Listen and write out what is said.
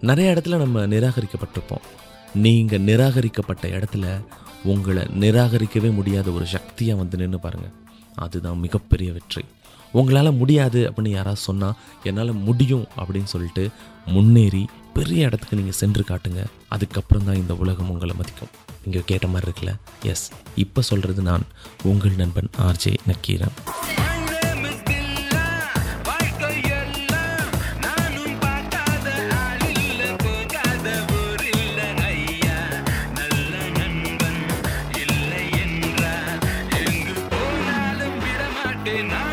நிறைய இடத்துல நம்ம நிராகரிக்கப்பட்டிருப்போம். நீங்கள் நிராகரிக்கப்பட்ட இடத்துல உங்களை நிராகரிக்கவே முடியாத ஒரு சக்தியாக வந்து நின்று பாருங்கள் அதுதான் மிகப்பெரிய வெற்றி. உங்களால் முடியாது அப்படின்னு யாராவது சொன்னால் என்னால் முடியும் அப்படின்னு சொல்லிட்டு முன்னேறி பெரிய இடத்துக்கு நீங்கள் சென்று காட்டுங்க. அதுக்கப்புறம் தான் இந்த உலகம் உங்களை மதிக்கும். இங்கே கேட்ட மாதிரி இருக்குல்ல? எஸ் இப்போ சொல்கிறது நான் உங்கள் நண்பன் ஆர்ஜே நக்கீரன். day I